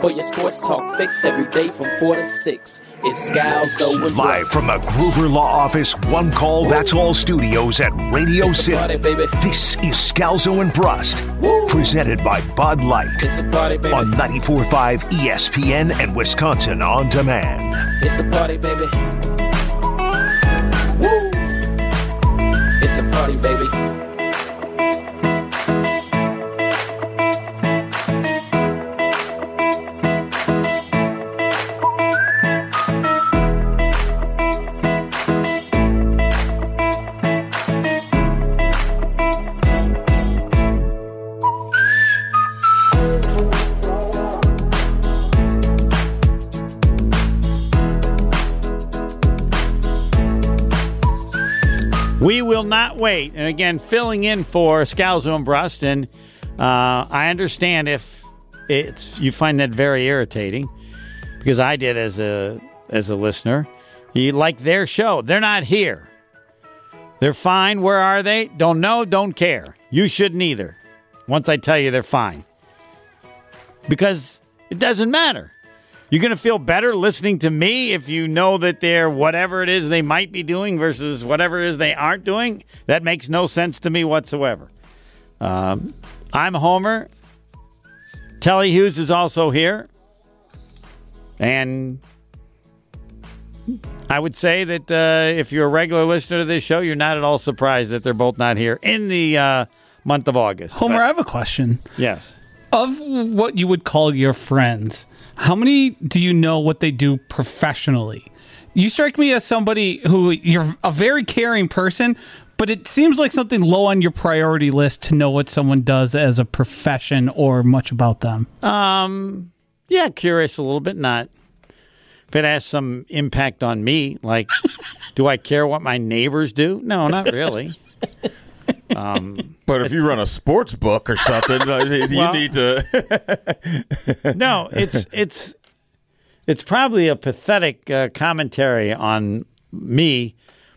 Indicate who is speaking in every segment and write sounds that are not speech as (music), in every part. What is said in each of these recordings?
Speaker 1: For your sports talk fix every day from 4 to 6, it's Scalzo and Brust.
Speaker 2: Live from the Gruber Law Office One Call That's All studios at Radio
Speaker 1: It's
Speaker 2: City.
Speaker 1: party.
Speaker 2: This is Scalzo and Brust, presented by Bud Light
Speaker 1: It's a party, baby.
Speaker 2: on 94.5 ESPN and Wisconsin On Demand.
Speaker 1: It's a party, baby. Woo! It's a party, baby.
Speaker 3: Wait. And again, filling in for Scalzo and Brust. And uh, I understand if it's you find that very irritating because I did as a as a listener. You like their show. They're not here. They're fine. Where are they? Don't know, don't care. You shouldn't either. Once I tell you they're fine. Because it doesn't matter. You're going to feel better listening to me if you know that they're whatever it is they might be doing versus whatever it is they aren't doing. That makes no sense to me whatsoever. Um, I'm Homer. Telly Hughes is also here. And I would say that uh, if you're a regular listener to this show, you're not at all surprised that they're both not here in the uh, month of August.
Speaker 4: Homer, I have a question.
Speaker 3: Yes.
Speaker 4: Of what you would call your friends, how many do you know what they do professionally? You strike me as somebody who you're a very caring person, but it seems like something low on your priority list to know what someone does as a profession or much about them.
Speaker 3: Um, yeah, curious a little bit. Not if it has some impact on me. Like, do I care what my neighbors do? No, not really. (laughs)
Speaker 5: But if you run a sports book or something, uh, you (laughs)
Speaker 3: Well-
Speaker 5: need to. (laughs)
Speaker 3: No, it's it's it's probably a pathetic uh, commentary on me.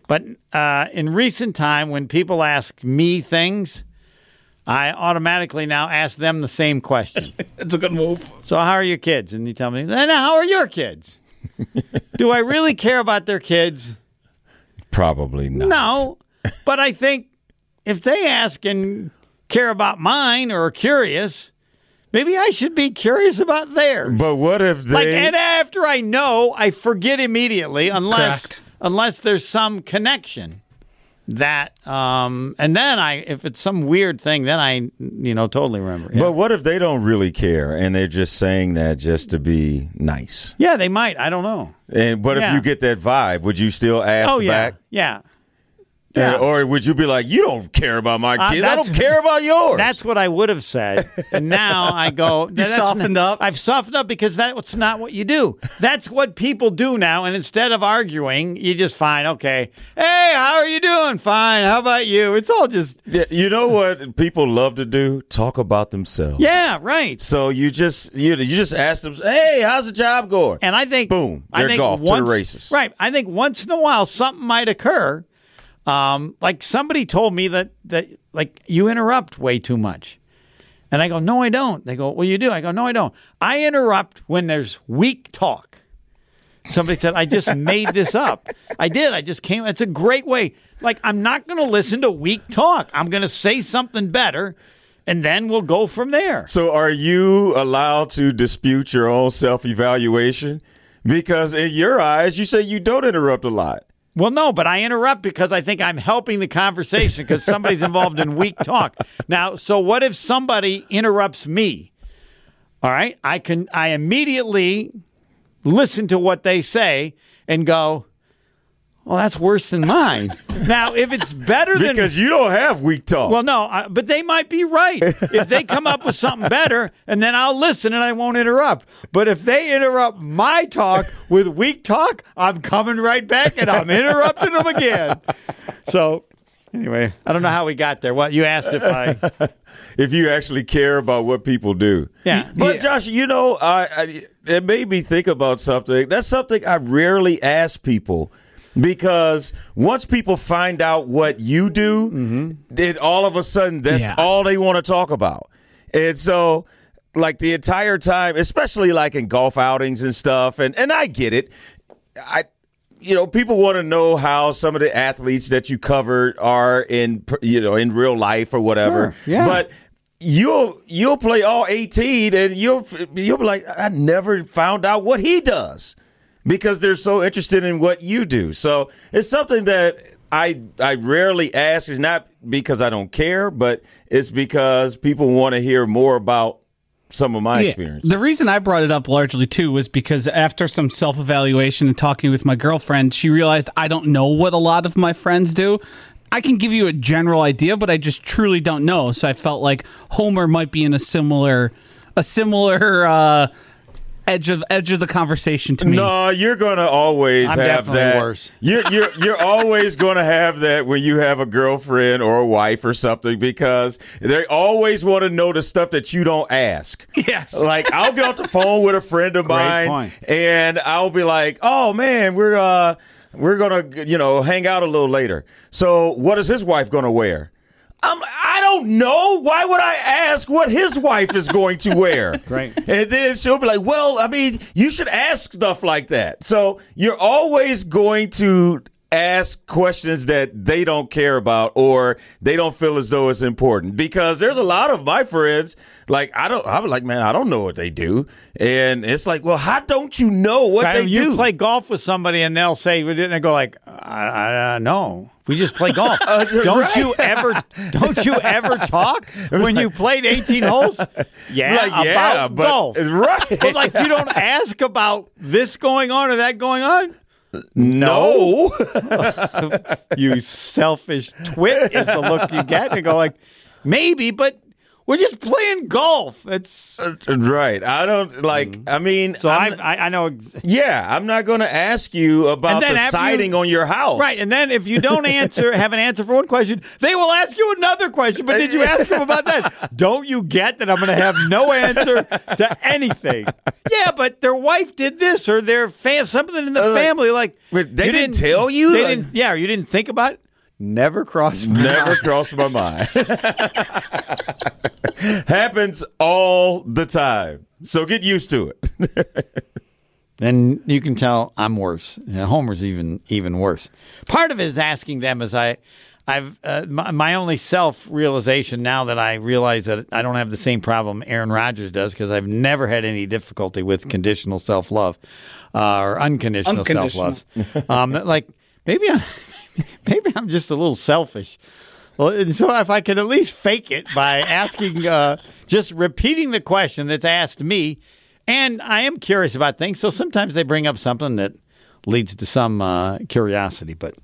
Speaker 3: But uh, in recent time, when people ask me things, I automatically now ask them the same question. (laughs)
Speaker 4: It's a good move.
Speaker 3: So how are your kids? And you tell me, then how are your kids? Do I really care about their kids?
Speaker 5: Probably not.
Speaker 3: No, but I think if they ask and care about mine or are curious, maybe I should be curious about theirs.
Speaker 5: But what if they?
Speaker 3: like, and after I know, I forget immediately unless
Speaker 4: Correct.
Speaker 3: unless there's some connection. That um, and then I, if it's some weird thing, then I, you know, totally remember. Yeah,
Speaker 5: But what if they don't really care and they're just saying that just to be nice?
Speaker 3: yeah they might. I don't know.
Speaker 5: And but
Speaker 3: Yeah.
Speaker 5: if you get that vibe, would you still ask
Speaker 3: oh yeah,
Speaker 5: back?
Speaker 3: yeah.
Speaker 5: And-
Speaker 3: Yeah.
Speaker 5: or would you be like, you don't care about my
Speaker 3: Uh,
Speaker 5: kids? I don't care about yours.
Speaker 3: That's what I would have said. And now I go, (laughs) "No, that's
Speaker 4: softened
Speaker 3: not-
Speaker 4: up?
Speaker 3: I've softened up because that's not what you do. That's what people do now. And instead of arguing, you just find, okay, hey, how are you doing? Fine. How about you? It's all just,
Speaker 5: Yeah, you know what people love to do? Talk about themselves.
Speaker 3: yeah, right.
Speaker 5: So you just you you just ask them, hey, how's the job going?
Speaker 3: And I think,
Speaker 5: Boom, they're
Speaker 3: think
Speaker 5: golf to the races.
Speaker 3: Right. I think once in a while something might occur. Um, like somebody told me that that like you interrupt way too much. And I go, no, I don't. They go, well, you do. I go, no, I don't. I interrupt when there's weak talk. Somebody said, I just made this up. I did. I just came. It's a great way. Like, I'm not going to listen to weak talk. I'm going to say something better, and then we'll go from there.
Speaker 5: So are you allowed to dispute your own self evaluation? Because in your eyes, you say you don't interrupt a lot.
Speaker 3: Well, no, but I interrupt because I think I'm helping the conversation because somebody's involved in weak talk. Now, so what if somebody interrupts me? All right, I can I immediately listen to what they say and go, "Well, that's worse than mine." now, if it's better than
Speaker 5: Because you don't have weak talk.
Speaker 3: well, no, I, but they might be right. If they come up with something better, and then I'll listen and I won't interrupt. But if they interrupt my talk with weak talk, I'm coming right back and I'm interrupting them again. So Anyway, I don't know how we got there. What you asked if I? (laughs)
Speaker 5: if you actually care about what people do.
Speaker 3: Yeah.
Speaker 5: But
Speaker 3: Yeah.
Speaker 5: Josh, you know, I, I it made me think about something. That's something I rarely ask people because once people find out what you do, mm-hmm. then all of a sudden that's
Speaker 4: Yeah.
Speaker 5: all they want to talk about. And so like the entire time, especially like in golf outings and stuff, and, and I get it. I you know, people want to know how some of the athletes that you covered are in, you know, in real life or whatever.
Speaker 3: Sure, yeah.
Speaker 5: But you'll you'll play all 18 and you'll you'll be like, I never found out what he does because they're so interested in what you do. So it's something that I I rarely ask. Is not because I don't care, but it's because people want to hear more about some of my
Speaker 4: Yeah.
Speaker 5: experience.
Speaker 4: The reason I brought it up largely too was because after some self evaluation and talking with my girlfriend, she realized I don't know what a lot of my friends do. I can give you a general idea, but I just truly don't know. So I felt like Homer might be in a similar, a similar uh, edge of edge of the conversation to me.
Speaker 5: No, you're gonna always
Speaker 3: I'm
Speaker 5: have
Speaker 3: definitely
Speaker 5: that.
Speaker 3: worse.
Speaker 5: You're you're you're always gonna have that when you have a girlfriend or a wife or something because they always want to know the stuff that you don't ask.
Speaker 4: Yes.
Speaker 5: Like I'll get off the phone with a friend of
Speaker 3: Great
Speaker 5: mine
Speaker 3: point.
Speaker 5: and I'll be like, "Oh man, we're uh we're gonna you know hang out a little later. So what is his wife gonna wear?" I'm, I don't know. Why would I ask what his wife is going to wear? (laughs)
Speaker 3: Right.
Speaker 5: And then she'll be like, well, I mean, you should ask stuff like that. So you're always going to ask questions that they don't care about or they don't feel as though it's important because there's a lot of my friends like I don't I'm like man I don't know what they do and it's like well how don't you know what
Speaker 3: Right,
Speaker 5: they
Speaker 3: you
Speaker 5: do
Speaker 3: play golf with somebody and they'll say, "We didn't." Go like, "I, I, I no, we just play golf." (laughs) Uh, don't you ever? Don't you ever talk when you played eighteen holes? (laughs) Yeah,
Speaker 5: like
Speaker 3: about
Speaker 5: yeah but
Speaker 3: golf. (laughs)
Speaker 5: right
Speaker 3: But like, you don't ask about this going on or that going on.
Speaker 5: no
Speaker 3: You selfish twit is the look you get. And go like, maybe, but we're just playing golf. It's
Speaker 5: right I don't like I mean
Speaker 3: so
Speaker 5: I'm-
Speaker 3: I, I know. Ex-
Speaker 5: yeah I'm not going to ask you about the
Speaker 3: after you-
Speaker 5: siding on your house
Speaker 3: Right, and then if you don't (laughs) answer, have an answer for one question, they will ask you another question. But did you ask them about that? Don't you get that I'm going to have no answer to anything? Yeah, but their wife did this, or their fam- something in the
Speaker 5: Uh,
Speaker 3: family, like
Speaker 5: wait, they didn't tell you?
Speaker 3: They
Speaker 5: Like-
Speaker 3: didn't. Yeah, or you didn't think about it. Never crossed. my
Speaker 5: Never
Speaker 3: mind.
Speaker 5: crossed my mind. (laughs) Happens all the time. So get used to it. (laughs)
Speaker 3: Then you can tell I'm worse. Homer's even even worse. Part of it is asking them as I. I've uh, my, my only self realization now that I realize that I don't have the same problem Aaron Rodgers does because I've never had any difficulty with conditional self love uh, or unconditional,
Speaker 4: Unconditional.
Speaker 3: self love. um, like maybe I'm (laughs) maybe I'm just a little selfish. Well, and so if I could at least fake it by asking, uh, just repeating the question that's asked me, and I am curious about things, so sometimes they bring up something that leads to some uh, curiosity. But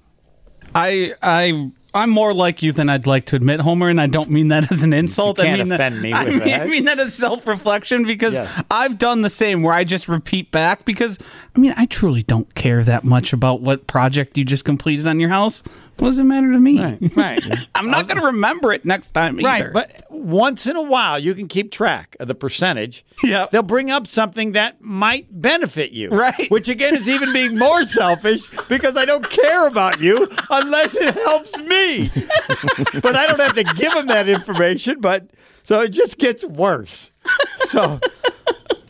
Speaker 4: I I I'm more like you than I'd like to admit, Homer, and I don't mean that as an insult.
Speaker 3: can't
Speaker 4: I mean
Speaker 3: offend
Speaker 4: that,
Speaker 3: me
Speaker 4: I mean,
Speaker 3: that. (laughs)
Speaker 4: I mean that as self-reflection because
Speaker 3: Yes.
Speaker 4: I've done the same where I just repeat back because I mean I truly don't care that much about what project you just completed on your house. What does it matter to me?
Speaker 3: Right, right. (laughs)
Speaker 4: I'm not going to remember it next time either.
Speaker 3: right, but once in a while you can keep track of the percentage.
Speaker 4: Yep.
Speaker 3: they'll bring up something that might benefit you.
Speaker 4: Right.
Speaker 3: which again is even being more (laughs) selfish because I don't care about you unless it helps me. (laughs) but I don't have to give them that information. But so it just gets worse. So.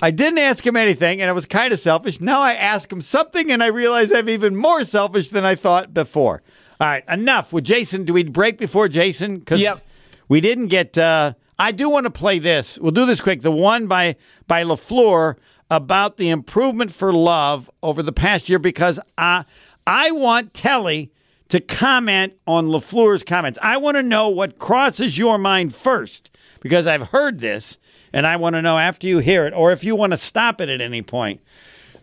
Speaker 3: I didn't ask him anything, and it was kind of selfish. Now I ask him something, and I realize I'm even more selfish than I thought before. All right, enough with Jason. Do we break before Jason? Because
Speaker 4: Yep.
Speaker 3: we didn't get. Uh, I do want to play this. We'll do this quick. The one by by LaFleur about the improvement for love over the past year, because uh, I want Telly to comment on LaFleur's comments. I want to know what crosses your mind first, because I've heard this, and I want to know after you hear it, or if you want to stop it at any point.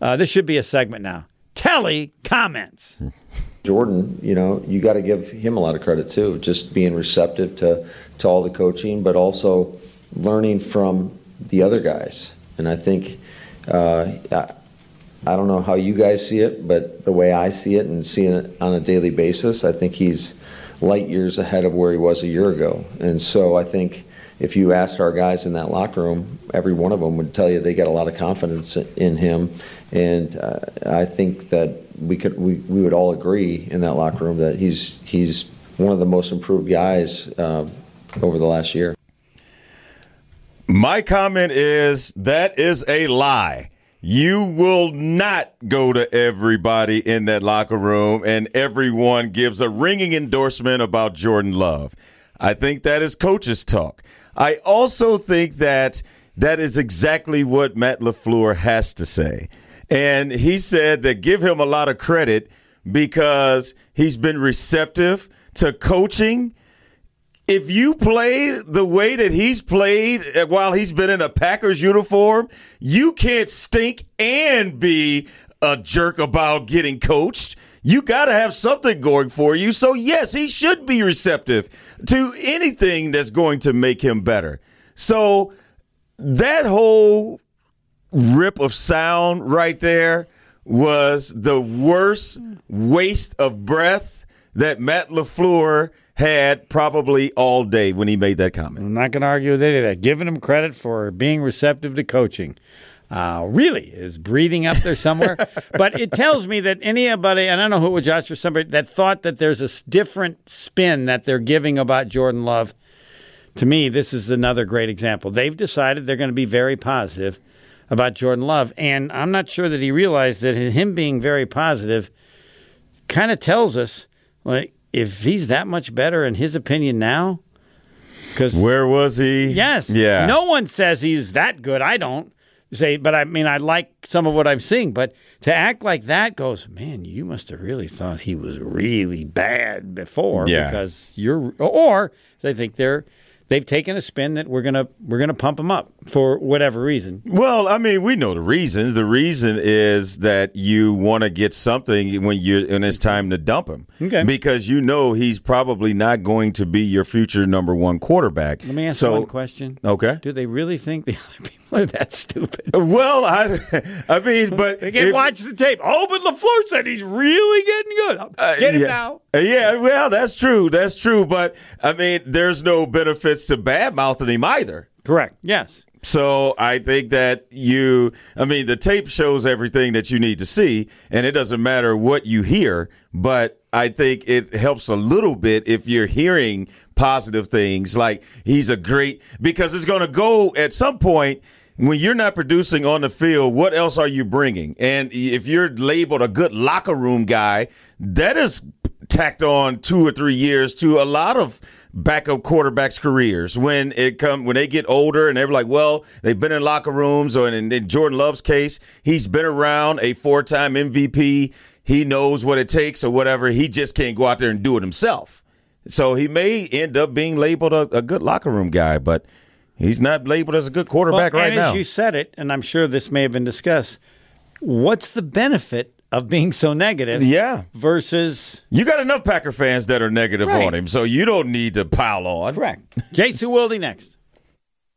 Speaker 3: Uh, this should be a segment now. Telly comments. (laughs)
Speaker 6: Jordan, you know, you got to give him a lot of credit too, just being receptive to, to all the coaching, but also learning from the other guys. And I think, uh, I, I don't know how you guys see it, but the way I see it and seeing it on a daily basis, I think he's light years ahead of where he was a year ago. And so I think if you asked our guys in that locker room, every one of them would tell you they got a lot of confidence in him. And uh, I think that we could we, we would all agree in that locker room that he's he's one of the most improved guys uh, over the last year.
Speaker 5: My comment is that is a lie. You will not go to everybody in that locker room and everyone gives a ringing endorsement about Jordan Love. I think that is coaches talk. I also think that that is exactly what Matt LaFleur has to say. And he said that give him a lot of credit because he's been receptive to coaching. If you play the way that he's played while he's been in a Packers uniform, you can't stink and be a jerk about getting coached. You got to have something going for you. So, yes, he should be receptive to anything that's going to make him better. So, that whole rip of sound right there was the worst waste of breath that Matt LaFleur had probably all day when he made that comment.
Speaker 3: I'm not going to argue with any of that. Giving him credit for being receptive to coaching. Uh, really is breathing up there somewhere. (laughs) but it tells me that anybody, and I don't know who it was, Josh or somebody, that thought that there's a different spin that they're giving about Jordan Love. To me, this is another great example. They've decided they're going to be very positive about Jordan Love. And I'm not sure that he realized that him being very positive kind of tells us, like, if he's that much better in his opinion now, because
Speaker 5: where was he?
Speaker 3: Yes,
Speaker 5: yeah.
Speaker 3: No one says he's that good. I don't say, but I mean, I like some of what I'm seeing. But to act like that goes, man, you must have really thought he was really bad before,
Speaker 5: Yeah.
Speaker 3: because you're, or they think they're. They've taken a spin that we're gonna we're gonna pump him up for whatever reason.
Speaker 5: Well, I mean, we know the reasons. The reason is that you want to get something when you when it's time to dump him.
Speaker 3: Okay.
Speaker 5: Because you know he's probably not going to be your future number one quarterback.
Speaker 3: Let me ask
Speaker 5: so,
Speaker 3: you one question.
Speaker 5: Okay.
Speaker 3: Do they really think the (laughs) other people (laughs) are that stupid?
Speaker 5: Well, I, I mean, but
Speaker 3: They can
Speaker 5: if-
Speaker 3: watch the tape. Oh, but LaFleur said he's really getting good.
Speaker 5: Uh,
Speaker 3: Get him now.
Speaker 5: Uh, Yeah, well, that's true. That's true. But I mean, there's no benefits to bad mouthing him either.
Speaker 3: Correct. Yes.
Speaker 5: So I think that you, I mean, the tape shows everything that you need to see, and it doesn't matter what you hear. But I think it helps a little bit if you're hearing positive things, like he's a great, because it's going to go at some point when you're not producing on the field. What else are you bringing? And if you're labeled a good locker room guy, that is tacked on two or three years to a lot of backup quarterbacks' careers when it come when they get older and they're like, well, they've been in locker rooms, or in, in Jordan Love's case, he's been around a four-time MVP. He knows what it takes or whatever. He just can't go out there and do it himself. So he may end up being labeled a, a good locker room guy, but he's not labeled as a good quarterback
Speaker 3: Well,
Speaker 5: right
Speaker 3: and
Speaker 5: now.
Speaker 3: as you said it, and I'm sure this may have been discussed. What's the benefit of being so negative?
Speaker 5: Yeah.
Speaker 3: Versus
Speaker 5: You got enough Packer fans that are negative
Speaker 3: Right.
Speaker 5: on him, so you don't need to pile on.
Speaker 3: correct. Jason Wilde next.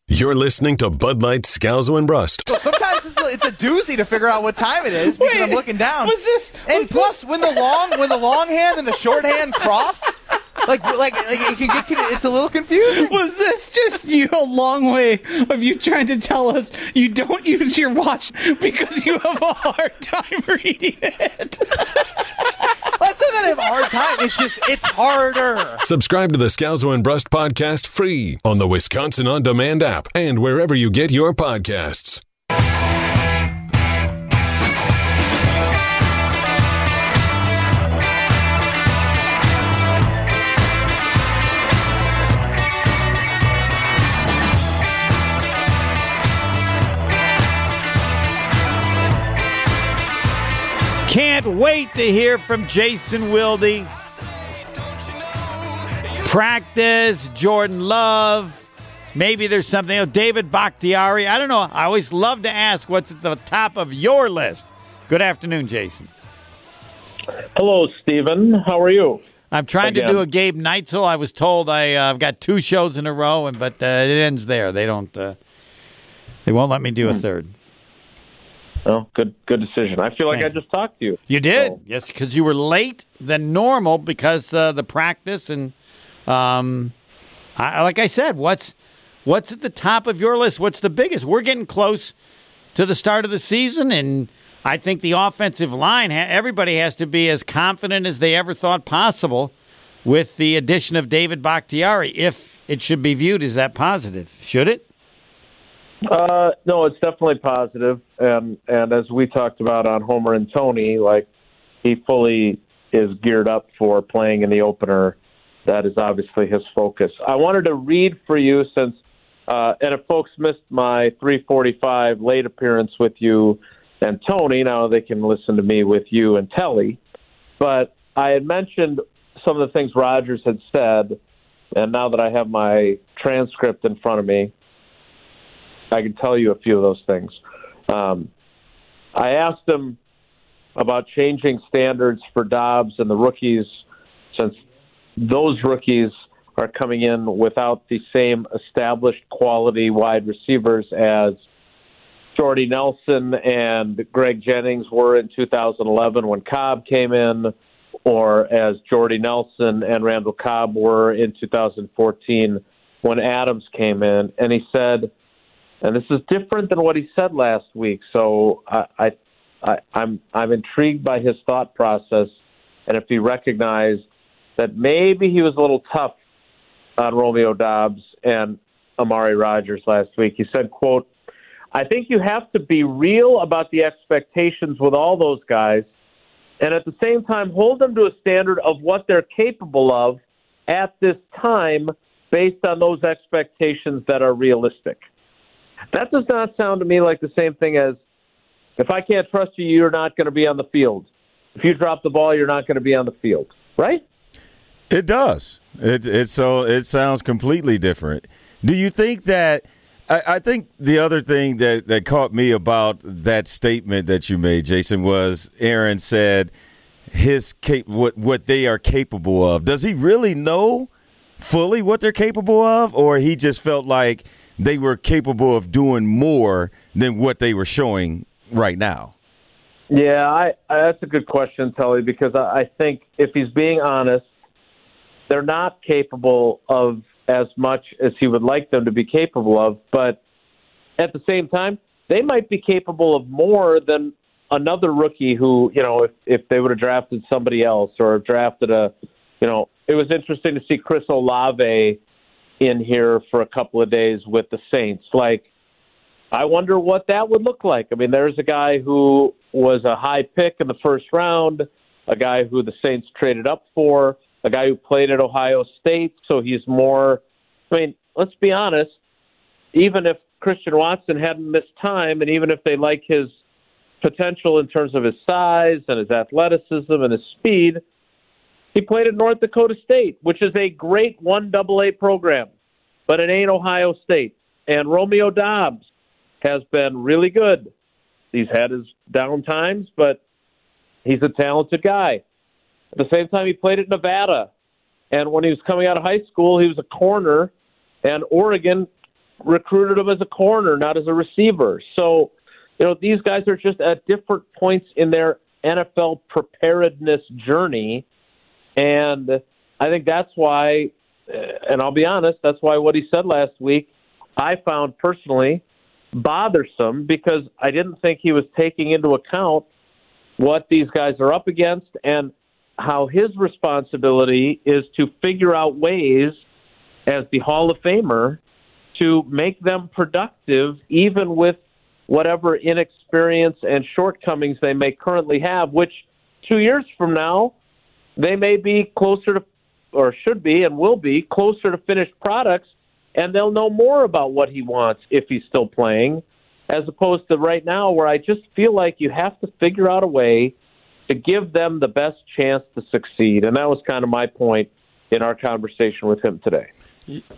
Speaker 7: You're listening to Bud Light Scalzo and Brust.
Speaker 8: So sometimes it's a, it's a doozy to figure out what time it is because I'm looking down.
Speaker 4: was this-
Speaker 8: And
Speaker 4: was
Speaker 8: plus, when the long when the long hand and the short hand cross, like like, like it can get it's a little confusing.
Speaker 4: Was this just you a long way of you trying to tell us you don't use your watch because you have a hard time reading it?
Speaker 8: That's not that I have a hard time. It's just it's harder.
Speaker 7: Subscribe to the Scalzo and Brust podcast free on the Wisconsin On Demand app and wherever you get your podcasts.
Speaker 3: Can't wait to hear from Jason Wilde. Practice, Jordan Love. Maybe there's something else. David Bakhtiari. I don't know. I always love to ask what's at the top of your list. Good afternoon, Jason.
Speaker 9: Hello, Stephen. How are you?
Speaker 3: I'm trying to do a Gabe Neitzel. I was told I, uh, I've got two shows in a row, and but uh, it ends there. They don't. Uh, they won't let me do a third.
Speaker 9: Well, good good decision. I feel like
Speaker 3: Thank
Speaker 9: I just talked to you.
Speaker 3: You did,
Speaker 9: So-
Speaker 3: yes, because you were late than normal because uh, the practice and, um, I, like I said, what's what's at the top of your list? What's the biggest? We're getting close to the start of the season, and I think the offensive line, everybody has to be as confident as they ever thought possible with the addition of David Bakhtiari. If it should be viewed as that positive, should it?
Speaker 9: Uh, no, it's definitely positive, and and as we talked about on Homer and Tony, like he fully is geared up for playing in the opener. That is obviously his focus. I wanted to read for you since, uh, and if folks missed my 345 late appearance with you and Tony, now they can listen to me with you and Telly. But I had mentioned some of the things Rodgers had said, and now that I have my transcript in front of me, I can tell you a few of those things. Um, I asked him about changing standards for Doubs and the rookies, since those rookies are coming in without the same established quality wide receivers as Jordy Nelson and Greg Jennings were in 2011 when Cobb came in, or as Jordy Nelson and Randall Cobb were in 2014 when Adams came in. And he said, and this is different than what he said last week. So I, I, I'm I'm intrigued by his thought process, and if he recognized that maybe he was a little tough on Romeo Doubs and Amari Rodgers last week. He said, "quote I think you have to be real about the expectations with all those guys, and at the same time hold them to a standard of what they're capable of at this time, based on those expectations that are realistic." That does not sound to me like the same thing as if I can't trust you, you're not going to be on the field. If you drop the ball, you're not going to be on the field, right?
Speaker 5: It does. It it so it sounds completely different. Do you think that? I, I think the other thing that that caught me about that statement that you made, Jason, was Aaron said his cap- what what they are capable of. Does he really know fully what they're capable of, or he just felt like they were capable of doing more than what they were showing right now?
Speaker 9: Yeah, I, I that's a good question, Telly, because I, I think if he's being honest, they're not capable of as much as he would like them to be capable of. But at the same time, they might be capable of more than another rookie who, you know, if, if they would have drafted somebody else or drafted a, you know, it was interesting to see Chris Olave in here for a couple of days with the Saints. Like, I wonder what that would look like. I mean, there's a guy who was a high pick in the first round, a guy who the Saints traded up for, a guy who played at Ohio State, so he's more. I mean, let's be honest. Even if Christian Watson hadn't missed time, and even if they like his potential in terms of his size and his athleticism and his speed, he played at North Dakota State, which is a great one double A program, but it ain't Ohio State. And Romeo Doubs has been really good. He's had his down times, but he's a talented guy. At the same time, he played at Nevada. And when he was coming out of high school, he was a corner, and Oregon recruited him as a corner, not as a receiver. So, you know, these guys are just at different points in their NFL preparedness journey. And I think that's why, uh, and I'll be honest, that's why what he said last week, I found personally bothersome because I didn't think he was taking into account what these guys are up against and how his responsibility is to figure out ways as the Hall of Famer to make them productive, even with whatever inexperience and shortcomings they may currently have, which two years from now, they may be closer to, or should be, and will be closer to finished products, and they'll know more about what he wants if he's still playing, as opposed to right now, where I just feel like you have to figure out a way to give them the best chance to succeed. And that was kind of my point in our conversation with him today.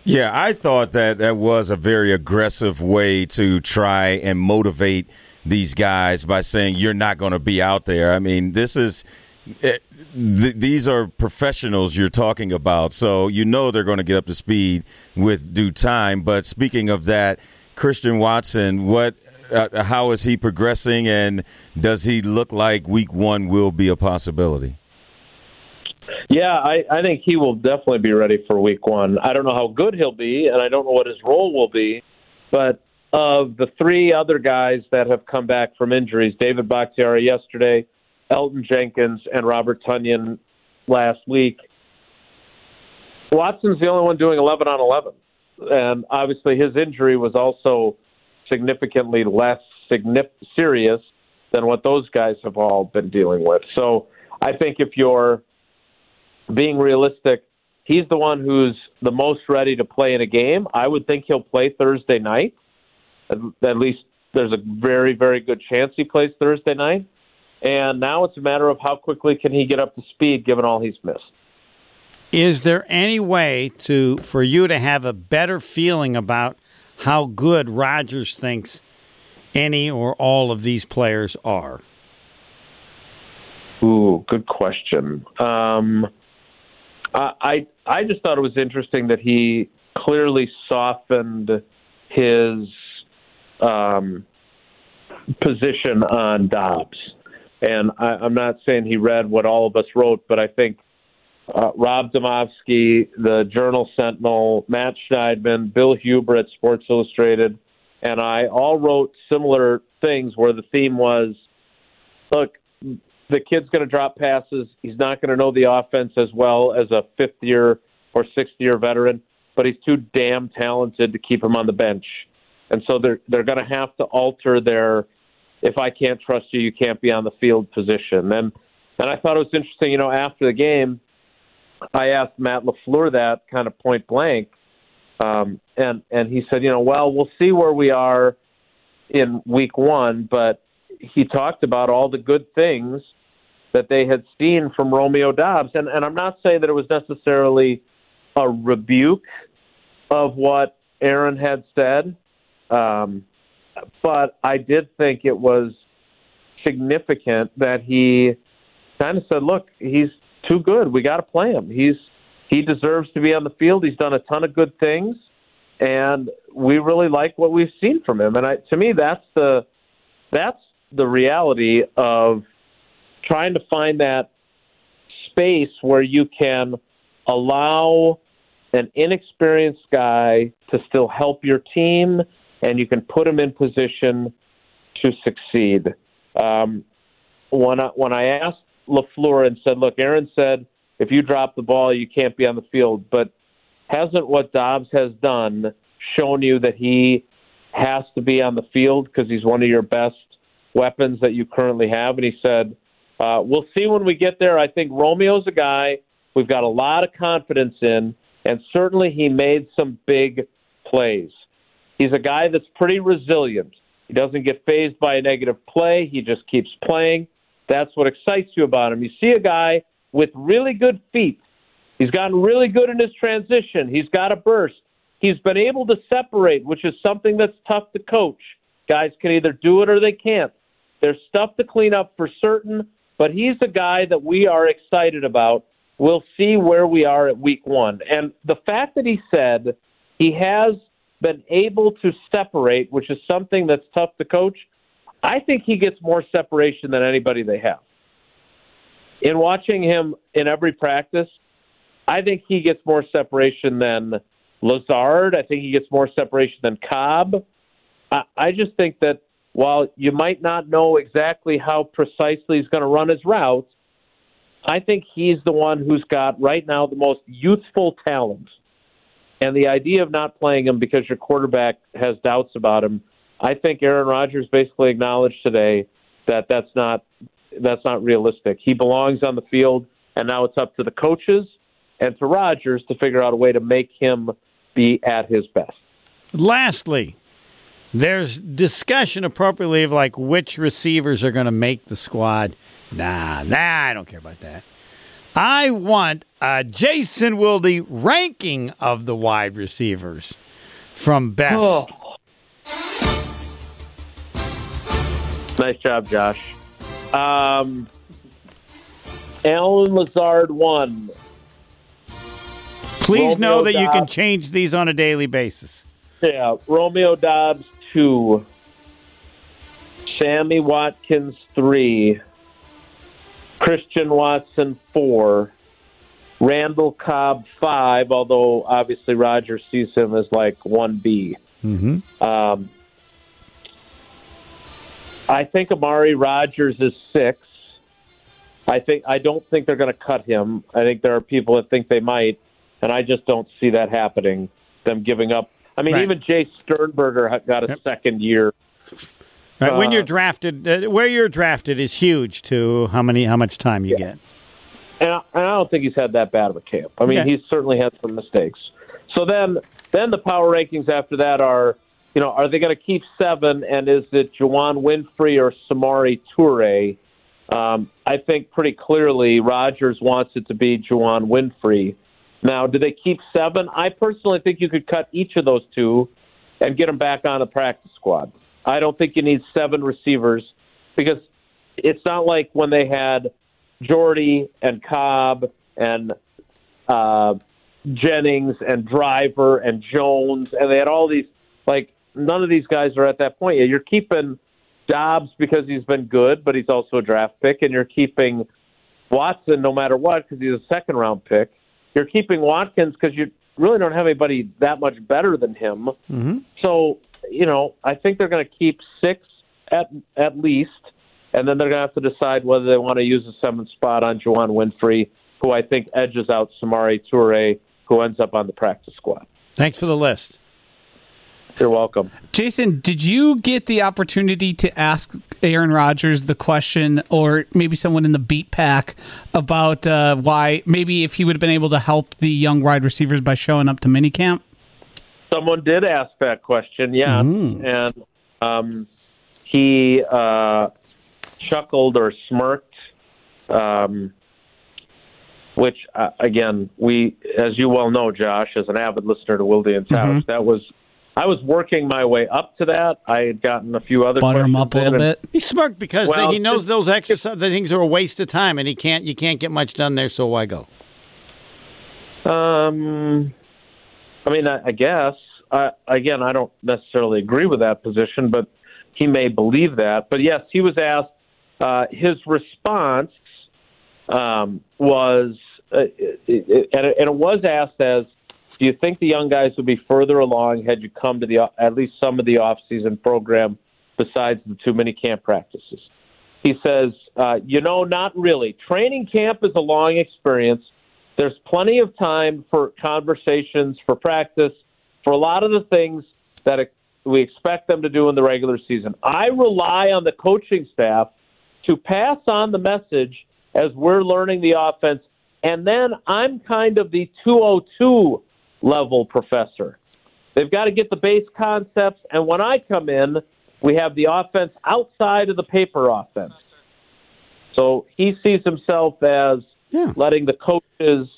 Speaker 5: Yeah, I thought that that was a very aggressive way to try and motivate these guys by saying you're not going to be out there. I mean, this is th- these are professionals you're talking about, so you know they're going to get up to speed with due time. But speaking of that, Christian Watson. What? Uh, how is he progressing, and does he look like Week One will be a possibility?
Speaker 9: Yeah, I, I think he will definitely be ready for week one. I don't know how good he'll be, and I don't know what his role will be, but of the three other guys that have come back from injuries, David Bakhtiari yesterday, Elgton Jenkins, and Robert Tonyan last week, Watson's the only one doing 11 on 11. And obviously his injury was also significantly less signif- serious than what those guys have all been dealing with. So I think if you're being realistic, he's the one who's the most ready to play in a game. I would think he'll play Thursday night. At least there's a very, very good chance he plays Thursday night. And now it's a matter of how quickly can he get up to speed given all he's missed.
Speaker 3: Is there any way to for you to have a better feeling about how good Rodgers thinks any or all of these players are?
Speaker 9: Ooh, good question. Um, I I just thought it was interesting that he clearly softened his um, position on Doubs, and I, I'm not saying he read what all of us wrote, but I think uh, Rob Demovsky, the Journal Sentinel, Matt Schneidman, Bill Huber at Sports Illustrated, and I all wrote similar things where the theme was, look, the kid's going to drop passes. He's not going to know the offense as well as a fifth year or sixth year veteran, but he's too damn talented to keep him on the bench. And so they're they're going to have to alter their if I can't trust you, you can't be on the field position. And and I thought it was interesting, you know, after the game, I asked Matt LaFleur that kind of point blank. Um, and and he said, you know, well, we'll see where we are in week 1, but he talked about all the good things that they had seen from Romeo Doubs. And, and I'm not saying that it was necessarily a rebuke of what Aaron had said, um, but I did think it was significant that he kind of said, "Look, he's too good. We got to play him. He's he deserves to be on the field. He's done a ton of good things, and we really like what we've seen from him. And I, to me, that's the that's the reality of trying to find that space where you can allow an inexperienced guy to still help your team and you can put him in position to succeed. Um, when I, when I asked LaFleur and said, look, Aaron said, if you drop the ball, you can't be on the field, but hasn't what Doubs has done shown you that he has to be on the field because he's one of your best weapons that you currently have? And he said, uh, we'll see when we get there. I think Romeo's a guy we've got a lot of confidence in, and certainly he made some big plays. He's a guy that's pretty resilient. He doesn't get phased by a negative play. He just keeps playing. That's what excites you about him. You see a guy with really good feet. He's gotten really good in his transition. He's got a burst. He's been able to separate, which is something that's tough to coach. Guys can either do it or they can't. There's stuff to clean up for certain, but he's a guy that we are excited about. We'll see where we are at week one. And the fact that he said he has been able to separate, which is something that's tough to coach, I think he gets more separation than anybody they have. In watching him in every practice, I think he gets more separation than Lazard. I think he gets more separation than Cobb. I, I just think that while you might not know exactly how precisely he's going to run his routes, I think he's the one who's got right now the most youthful talent. And the idea of not playing him because your quarterback has doubts about him, I think Aaron Rodgers basically acknowledged today that that's not that's not realistic. He belongs on the field, and now it's up to the coaches and to Rodgers to figure out a way to make him be at his best.
Speaker 3: Lastly, there's discussion appropriately of like which receivers are going to make the squad. Nah, nah, I don't care about that. I want a Jason Wilde ranking of the wide receivers from best.
Speaker 9: Oh. Nice job, Josh. Um, Allen Lazard one.
Speaker 3: Please
Speaker 9: Romeo
Speaker 3: know that you can change these on a daily basis.
Speaker 9: Yeah, Romeo Doubs two, Sammy Watkins three, Christian Watson four, Randall Cobb five. Although obviously Roger sees him as like one B.
Speaker 3: Mm-hmm.
Speaker 9: Um, I think Amari Rodgers is six. I think I don't think they're going to cut him. I think there are people that think they might, and I just don't see that happening. Them giving up. I mean,
Speaker 3: Right.
Speaker 9: even Jace Sternberger got a second year.
Speaker 3: Right, when
Speaker 9: Uh,
Speaker 3: you're drafted, uh, where you're drafted is huge to how many, how much time you get.
Speaker 9: and I, and I don't think he's had that bad of a camp. I mean,
Speaker 3: Okay.
Speaker 9: he's certainly had some mistakes. So then, then the power rankings after that are, you know, are they going to keep seven? And is it Juwann Winfree or Samari Toure? Um, I think pretty clearly Rodgers wants it to be Juwann Winfree. Now, do they keep seven? I personally think you could cut each of those two and get them back on the practice squad. I don't think you need seven receivers because it's not like when they had Jordy and Cobb and uh, Jennings and Driver and Jones, and they had all these. Like none of these guys are at that point yet. You're keeping Doubs because he's been good, but he's also a draft pick, and you're keeping Watson no matter what because he's a second round pick. You're keeping Watkins because you really don't have anybody that much better than him.
Speaker 3: Mm-hmm.
Speaker 9: So you know, I think they're going to keep six at at least, and then they're going to have to decide whether they want to use the seventh spot on Juwann Winfree, who I think edges out Samari Toure, who ends up on the practice squad.
Speaker 3: Thanks for the list.
Speaker 9: You're welcome.
Speaker 4: Jason, did you get the opportunity to ask Aaron Rodgers the question, or maybe someone in the beat pack, about uh, why maybe if he would have been able to help the young wide receivers by showing up to minicamp?
Speaker 9: Someone did ask that question, yeah, and um, he uh, chuckled or smirked. Um, which uh, again, we, as you well know, Josh, as an avid listener to Wildy and Tausch, that was I was working my way up to that. I had gotten a few other
Speaker 4: Butter him up a little
Speaker 9: and-
Speaker 4: bit.
Speaker 3: He smirked because
Speaker 9: Well,
Speaker 3: he knows
Speaker 9: just-
Speaker 3: those extra the things are a waste of time, and he can't. You can't get much done there, so why go?
Speaker 9: Um, I mean, I, I guess. I, again, I don't necessarily agree with that position, but he may believe that. But yes, he was asked. Uh, his response um, was, uh, it, it, and, it, and it was asked as, "Do you think the young guys would be further along had you come to the at least some of the off-season program besides the too many camp practices?" He says, uh, "You know, not really. Training camp is a long experience." There's plenty of time for conversations, for practice, for a lot of the things that we expect them to do in the regular season. I rely on the coaching staff to pass on the message as we're learning the offense, and then I'm kind of the 202 level professor. They've got to get the base concepts, and when I come in, we have the offense outside of the paper offense. So he sees himself as
Speaker 3: Yeah.
Speaker 9: letting the coaches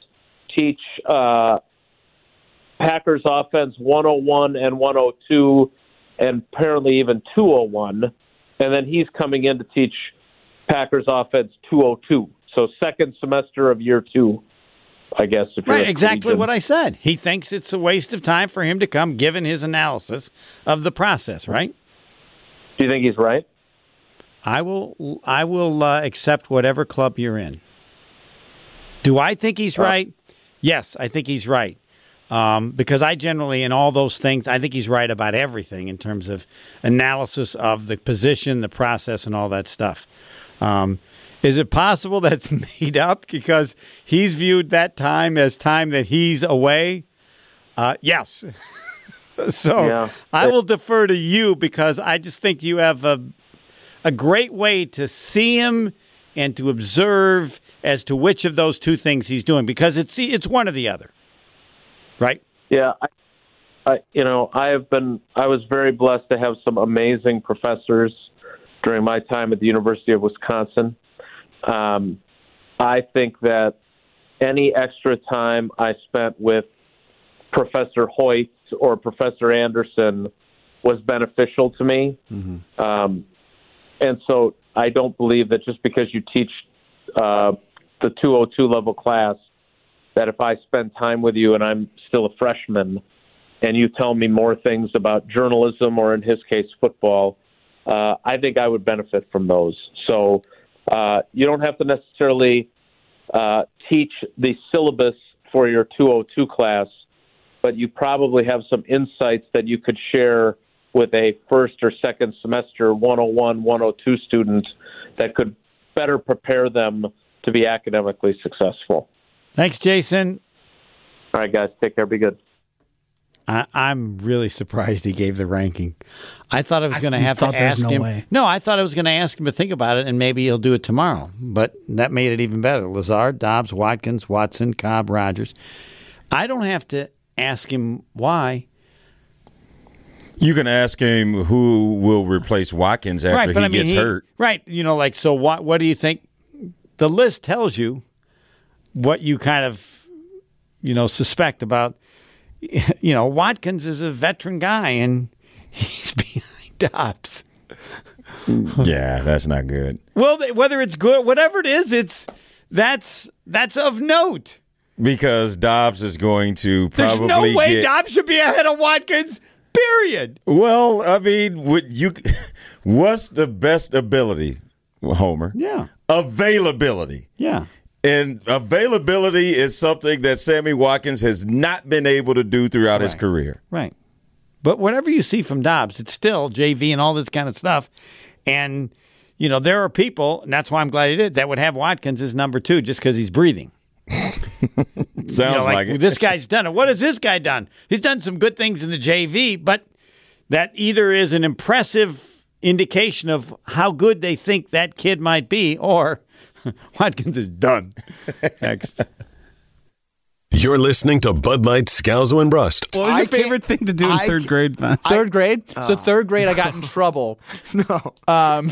Speaker 9: teach uh, Packers offense 101 and 102, and apparently even 201. And then he's coming in to teach Packers offense 202. So second semester of year two, I guess. If
Speaker 3: Right, exactly what I said. He thinks it's a waste of time for him to come, given his analysis of the process. Right?
Speaker 9: Do you think he's right?
Speaker 3: I will. I will uh, accept whatever club you're in. Do I think he's right? Yes, I think he's right. Um, because I generally, in all those things, I think he's right about everything in terms of analysis of the position, the process, and all that stuff. Um, is it possible (laughs) that's made up because he's viewed that time as time that he's away? Uh, yes. (laughs) so
Speaker 9: Yeah.
Speaker 3: I will defer to you because I just think you have a a great way to see him and to observe as to which of those two things he's doing because it's it's one or the other, right?
Speaker 9: Yeah, I, I, you know, I have been. I was very blessed to have some amazing professors during my time at the University of Wisconsin. Um, I think that any extra time I spent with Professor Hoyt or Professor Anderson was beneficial to me. Um, and so I don't believe that just because you teach uh, the 202 level class, that if I spend time with you and I'm still a freshman, and you tell me more things about journalism or, in his case, football, uh, I think I would benefit from those. So uh, you don't have to necessarily uh, teach the syllabus for your 202 class, but you probably have some insights that you could share with a first or second semester 101, 102 student that could better prepare them to be academically successful.
Speaker 3: Thanks, Jason.
Speaker 9: All right, guys, take care. Be good.
Speaker 3: I, I'm really surprised he gave the ranking. I thought I was going to have to ask
Speaker 4: no
Speaker 3: him.
Speaker 4: way.
Speaker 3: No, I thought I was going to ask him to think about it, and maybe he'll do it tomorrow. But that made it even better. Lazard, Doubs, Watkins, Watson, Cobb, Rodgers. I don't have to ask him why.
Speaker 5: You can ask him who will replace Watkins after
Speaker 3: right,
Speaker 5: he
Speaker 3: I mean,
Speaker 5: gets
Speaker 3: he-
Speaker 5: hurt.
Speaker 3: Right, you know, like so. What? What do you think? The list tells you what you kind of, you know, suspect about. (laughs) You know, Watkins is a veteran guy, and (laughs) he's behind Doubs. (laughs)
Speaker 5: yeah, that's not good.
Speaker 3: Well, th- whether it's good, whatever it is, it's that's that's of note.
Speaker 5: Because Doubs is going to
Speaker 3: There's
Speaker 5: probably
Speaker 3: no way
Speaker 5: get,
Speaker 3: Doubs should be ahead of Watkins. Period.
Speaker 5: Well, I mean, would you? (laughs) What's the best ability, Homer?
Speaker 3: Yeah.
Speaker 5: Availability.
Speaker 3: Yeah.
Speaker 5: And availability is something that Sammy Watkins has not been able to do throughout his career.
Speaker 3: Right. But whatever you see from Doubs, it's still JV and all this kind of stuff. And, you know, there are people, and that's why I'm glad he did, that would have Watkins as number two just because he's breathing. (laughs) (laughs)
Speaker 5: Sounds
Speaker 3: You know,
Speaker 5: like, it.
Speaker 3: This guy's done it. What has this guy done? He's done some good things in the JV, but that either is an impressive indication of how good they think that kid might be, or (laughs) Watkins is done. (laughs) Next.
Speaker 7: You're listening to Bud Light Scalzo and Brust.
Speaker 4: What was your
Speaker 10: can't-
Speaker 4: favorite thing to do in
Speaker 10: I
Speaker 4: third grade, Ben?
Speaker 10: Third grade. So third grade, I got in trouble.
Speaker 8: No.
Speaker 10: Um,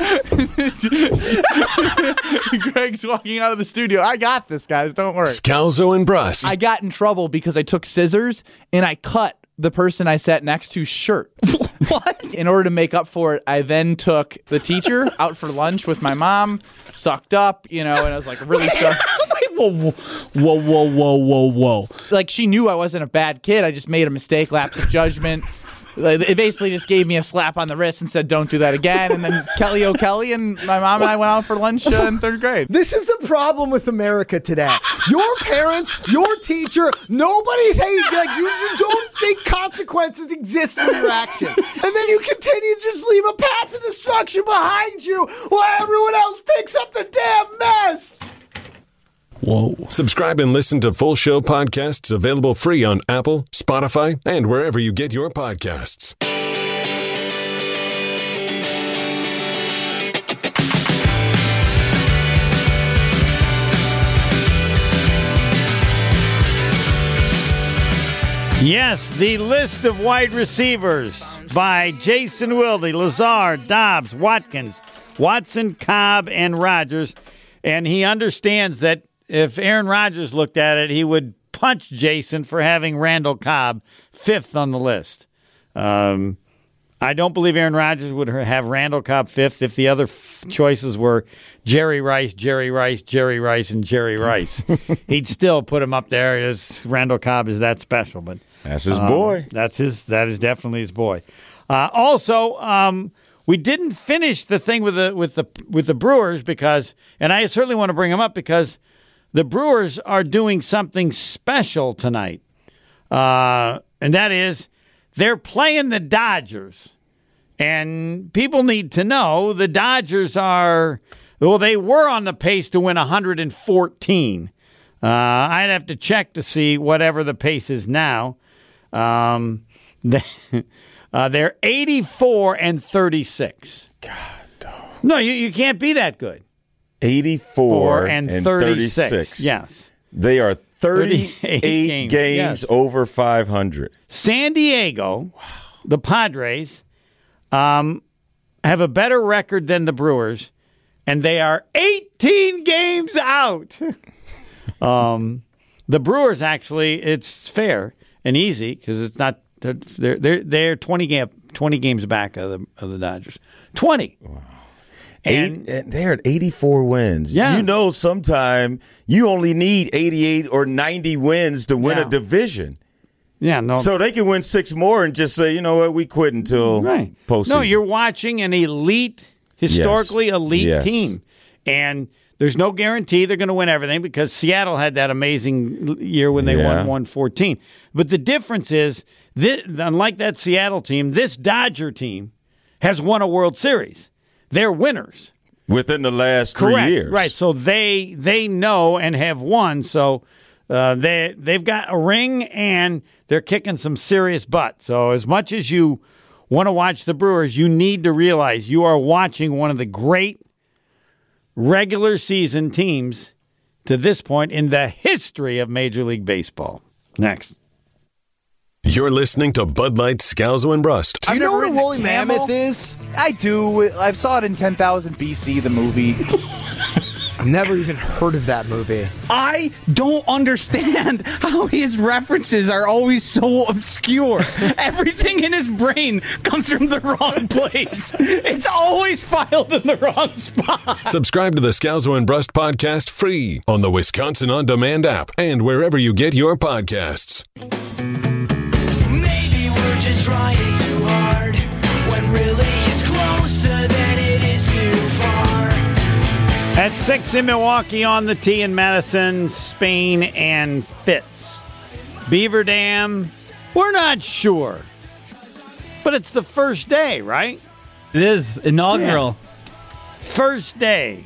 Speaker 10: (laughs) Greg's walking out of the studio. I got this, guys. Don't worry.
Speaker 7: Scalzo and Brust.
Speaker 10: I got in trouble because I took scissors and I cut the person I sat next to's shirt. (laughs) what? In order to make up for it, I then took the teacher out for lunch with my mom, sucked up, you know, and I was like really stuck. (laughs)
Speaker 4: whoa, whoa, whoa, whoa, whoa, whoa, whoa.
Speaker 10: Like she knew I wasn't a bad kid. I just made a mistake, lapse of judgment. It basically just gave me a slap on the wrist and said, "Don't do that again." And then Kelly O'Kelly and my mom and I went out for lunch uh, in third grade.
Speaker 11: This is the problem with America today. Your parents, your teacher, nobody's hey, like you, you don't think consequences exist for your actions. And then you continue to just leave a path to destruction behind you while everyone else picks up the damn mess.
Speaker 4: Whoa.
Speaker 7: Subscribe and listen to full show podcasts available free on Apple, Spotify, and wherever you get your podcasts.
Speaker 3: Yes, the list of wide receivers by Jason Wilde, Lazard, Doubs, Watkins, Watson, Cobb, and Rodgers. And he understands that if Aaron Rodgers looked at it, he would punch Jason for having Randall Cobb fifth on the list. Um, I don't believe Aaron Rodgers would have Randall Cobb fifth if the other f- choices were Jerry Rice, Jerry Rice, Jerry Rice, and Jerry Rice. (laughs) He'd still put him up there as Randall Cobb is that special, but
Speaker 5: That's his
Speaker 3: um,
Speaker 5: boy.
Speaker 3: That's his. That is definitely his boy. Uh, also, um, we didn't finish the thing with the with the with the Brewers because, and I certainly want to bring them up because the Brewers are doing something special tonight, uh, and that is they're playing the Dodgers. And people need to know the Dodgers are, well, they were on the pace to win 114. Uh, I'd have to check to see whatever the pace is now. Um, (laughs) they, uh, they're 84 and 36. God, no, you, you can't be that good.
Speaker 5: 84
Speaker 3: Four and,
Speaker 5: and
Speaker 3: 36.
Speaker 5: 36.
Speaker 3: Yes.
Speaker 5: They are 38
Speaker 3: 38
Speaker 5: games,
Speaker 3: games, yes.
Speaker 5: over 500.
Speaker 3: San Diego, the Padres, um, have a better record than the Brewers, and they are 18 games out. (laughs) um, the Brewers actually, it's fair and easy because it's not. They're they're they're 20 game 20 games back of the of the Dodgers. 20.
Speaker 5: Eight, and they're at 84 wins.
Speaker 3: Yeah.
Speaker 5: You know, sometime you only need 88 or 90 wins to win
Speaker 3: Yeah.
Speaker 5: a division.
Speaker 3: Yeah, no.
Speaker 5: So they can win six more and just say, you know what, we quit until
Speaker 3: Right.
Speaker 5: postseason.
Speaker 3: No, you're watching an elite, historically
Speaker 5: Yes.
Speaker 3: elite
Speaker 5: Yes.
Speaker 3: team, and there's no guarantee they're going to win everything because Seattle had that amazing year when they
Speaker 5: Yeah.
Speaker 3: won 114. But the difference is, this, unlike that Seattle team, this Dodger team has won a World Series. They're winners.
Speaker 5: within the last three years.
Speaker 3: Right. So they they know and have won. So uh, they they've got a ring and they're kicking some serious butt. So as much as you want to watch the Brewers, you need to realize you are watching one of the great regular season teams to this point in the history of Major League Baseball. Next.
Speaker 7: You're listening to Bud Light Scalzo and Brust.
Speaker 8: Do you know what a woolly mammoth
Speaker 11: is?
Speaker 8: I do. I saw it in 10,000 BC, the movie.
Speaker 11: I've never even heard of that movie.
Speaker 4: I don't understand how his references are always so obscure. Everything in his brain comes from the wrong place. It's always filed in the wrong spot.
Speaker 7: Subscribe to the Scalzo and Brust podcast free on the Wisconsin On Demand app and wherever you get your podcasts.
Speaker 12: Maybe we're just trying too closer than it is too far.
Speaker 3: At six in Milwaukee on the tee in Madison, Spain, and Fitz. Beaver Dam, we're not sure. But it's the first day, right?
Speaker 4: It is inaugural.
Speaker 3: First day.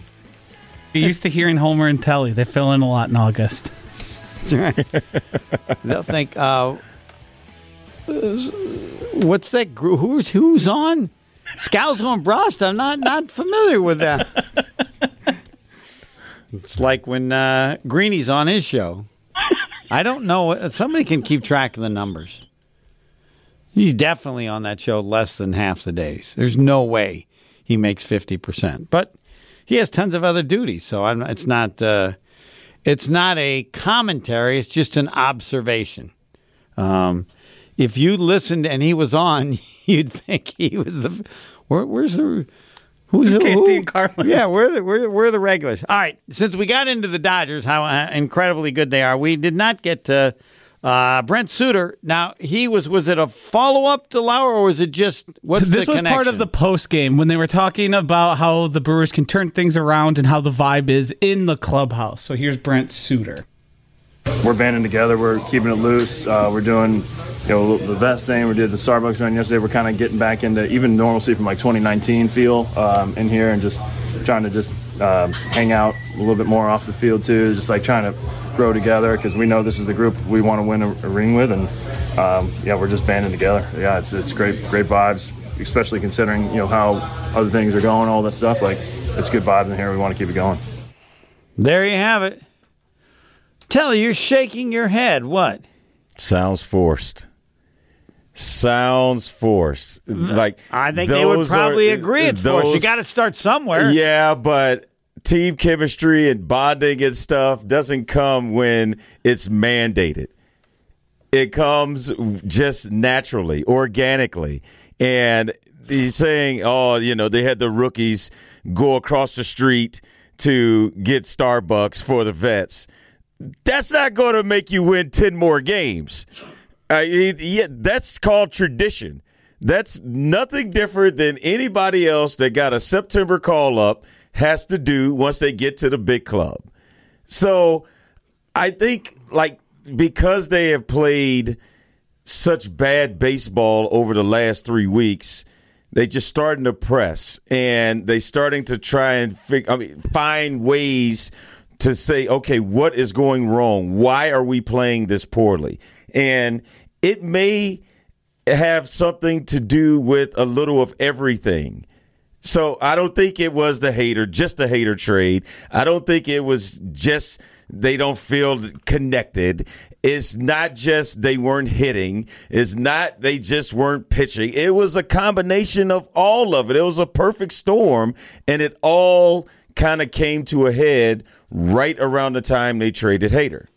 Speaker 4: You're used to hearing Homer and Telly. They fill in a lot in August.
Speaker 3: That's right. They'll think, uh, what's that group? Who's who's on? Scalzo and Brust. I'm not not familiar with that. it's like when uh, Greeny's on his show. I don't know. Somebody can keep track of the numbers. He's definitely on that show less than half the days. There's no way he makes fifty percent, but he has tons of other duties. So I'm, it's not. Uh, it's not a commentary. It's just an observation. Um, if you listened and he was on, (laughs) you'd think he was the. Where, where's the? Who's the,
Speaker 4: KT
Speaker 3: who?
Speaker 4: Carlin.
Speaker 3: Yeah, we're the, we're, we're the regulars. All right, since we got into the Dodgers, how uh, incredibly good they are, we did not get to uh, Brent Suter. Now he was was it a follow up to Lauer or was it just what's
Speaker 4: this
Speaker 3: the
Speaker 4: was part of the post game when they were talking about how the Brewers can turn things around and how the vibe is in the clubhouse. So here's Brent Suter.
Speaker 13: we're banding together. We're keeping it loose. Uh, we're doing, you know, the best thing. We did the Starbucks run yesterday. We're kind of getting back into even normalcy from like 2019 feel um, in here, and just trying to just um, hang out a little bit more off the field too. Just like trying to grow together because we know this is the group we want to win a, a ring with, and um, yeah, we're just banding together. Yeah, it's it's great, great vibes, especially considering you know how other things are going, all that stuff. Like it's good vibes in here. We want to keep it going.
Speaker 3: There you have it. Telly, you're shaking your head. What?
Speaker 5: Sounds forced. Sounds forced. Mm-hmm. Like
Speaker 3: I think they would
Speaker 5: those are-
Speaker 3: probably agree it's forced. You got to start somewhere.
Speaker 5: Yeah, but team chemistry and bonding and stuff doesn't come when it's mandated. It comes just naturally, organically. And he's saying, oh, you know, they had the rookies go across the street to get Starbucks for the vets. That's not going to make you win 10 more games. Yeah, that's called tradition. That's nothing different than anybody else that got a September call up has to do once they get to the big club. So I think, like, because they have played such bad baseball over the last three weeks, they just starting to press and they starting to try and fig- I mean, find ways to say, okay, what is going wrong? Why are we playing this poorly? And it may have something to do with a little of everything. So I don't think it was the Hader, just the Hader trade. I don't think it was just they don't feel connected. It's not just they weren't hitting. It's not they just weren't pitching. It was a combination of all of it. It was a perfect storm, and it all kind of came to a head right around the time they traded Hader.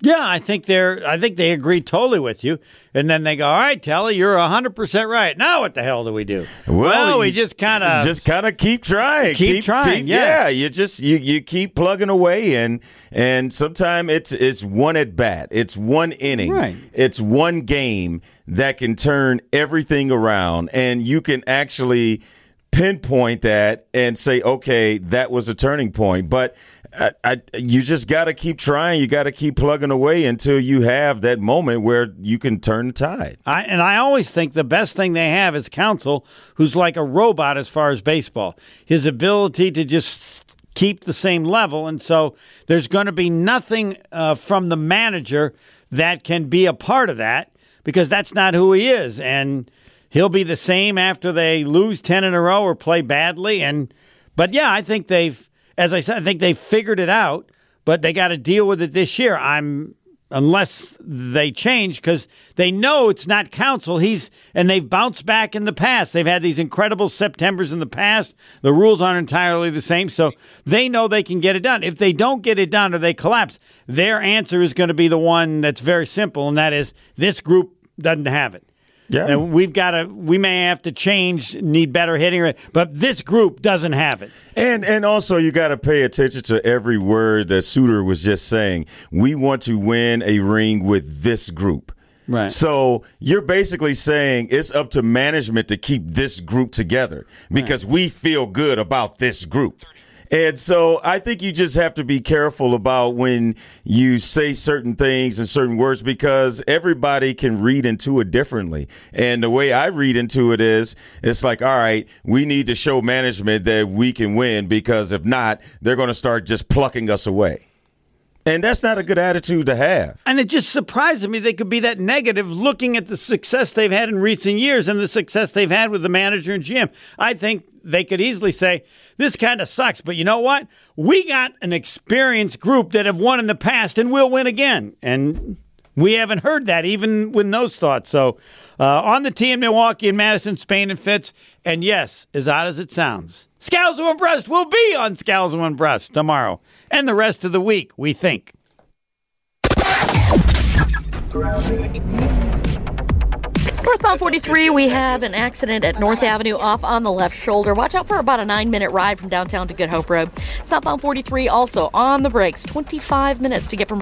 Speaker 3: Yeah, I think they're. I think they agree totally with you, and then they go, "All right, Telly, you're hundred percent right. Now what the hell do we do?" Well, we just kind of
Speaker 5: just kind of keep trying,
Speaker 3: Keep trying, yeah.
Speaker 5: you just you you keep plugging away, and and sometimes it's it's one at bat, it's one inning,
Speaker 3: Right.
Speaker 5: it's one game that can turn everything around, and you can actually pinpoint that and say, okay, that was a turning point, but. I, I, you just got to keep trying. You got to keep plugging away until you have that moment where you can turn the tide.
Speaker 3: I, and I always think the best thing they have is Counsell, who's like a robot as far as baseball. His ability to just keep the same level, and so there's going to be nothing uh, from the manager that can be a part of that because that's not who he is, and he'll be the same after they lose ten in a row or play badly. And but yeah, I think they've, as I said, I think they figured it out, but they got to deal with it this year. I'm unless they change because they know it's not Counsell. He's and they've bounced back in the past. They've had these incredible Septembers in the past. The rules aren't entirely the same, so they know they can get it done. If they don't get it done or they collapse, their answer is going to be the one that's very simple, and that is this group doesn't have it.
Speaker 5: Yeah.
Speaker 3: And we've got to. We may have to change, need better hitting, but this group doesn't have it.
Speaker 5: And and also you got to pay attention to every word that Suter was just saying. We want to win a ring with this group.
Speaker 3: Right.
Speaker 5: So you're basically saying it's up to management to keep this group together because we feel good about this group. And so I think you just have to be careful about when you say certain things and certain words because everybody can read into it differently. And the way I read into it is it's like, all right, we need to show management that we can win because if not, they're going to start just plucking us away. And that's not a good attitude to have.
Speaker 3: And it just surprises me they could be that negative looking at the success they've had in recent years and the success they've had with the manager and GM. I think they could easily say, this kind of sucks, but you know what? We got an experienced group that have won in the past and will win again. And we haven't heard that even with those thoughts. So uh, on the team, Milwaukee and Madison, Spain and Fitz. And yes, as odd as it sounds, Scalzo and Brust will be on Scalzo and Brust tomorrow and the rest of the week, we think.
Speaker 14: Northbound 43, we have an accident at North Avenue off on the left shoulder. Watch out for about a nine minute ride from downtown to Good Hope Road. Southbound 43 also on the brakes, 25 minutes to get from